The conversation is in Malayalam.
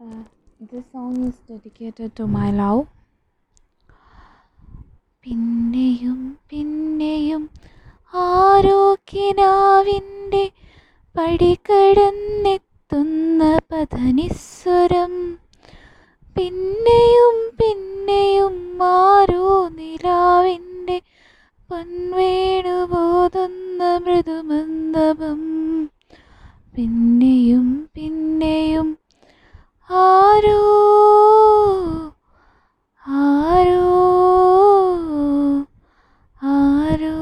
Uh, song is dedicated to my love. പിന്നെയും പിന്നെയും ആരോഗ്യനാവിന്റെ പടികടന്നെത്തുന്ന പതനിസ്വരം പിന്നെയും പിന്നെയും ആരോ നിലാവിന്റെ പൊൻവേണുപോതുന്ന മൃദുമന്ദപം പിന്നെയും പിന്നെ ആരോ ആരോ ആരോ